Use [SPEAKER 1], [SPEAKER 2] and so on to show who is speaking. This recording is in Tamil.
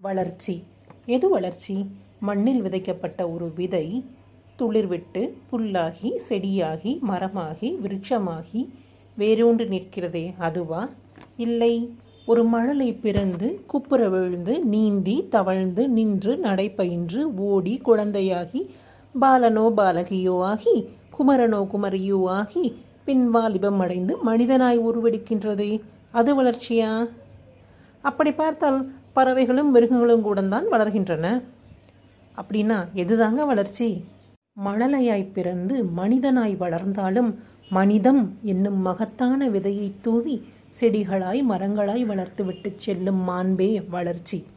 [SPEAKER 1] வளர்ச்சி. எது வளர்ச்சி? மண்ணில் விதைக்கப்பட்ட ஒரு விதை துளிர்விட்டு புல்லாகி செடியாகி மரமாகி விருட்சமாகி வேரூன்று நிற்கிறதே அதுவா? இல்லை. ஒரு மழலை பிறந்து குப்புற விழுந்து நீந்தி தவழ்ந்து நின்று நடைபயின்று ஓடி குழந்தையாகி பாலனோ பாலகியோ ஆகி குமரனோ குமரியோ ஆகி பின்வாலிபம் அடைந்து மனிதனாய் உருவெடுக்கின்றதே. அது வளர்ச்சியா? அப்படி பார்த்தால் பறவைகளும் மிருகங்களும் கூட தான் வளர்கின்றன. அப்படின்னா எதுதாங்க வளர்ச்சி? மழலையாய் பிறந்து மனிதனாய் வளர்ந்தாலும் மனிதம் என்னும் மகத்தான விதையை தூவி செடிகளாய் மரங்களாய் வளர்த்துவிட்டு செல்லும் மாண்பே வளர்ச்சி.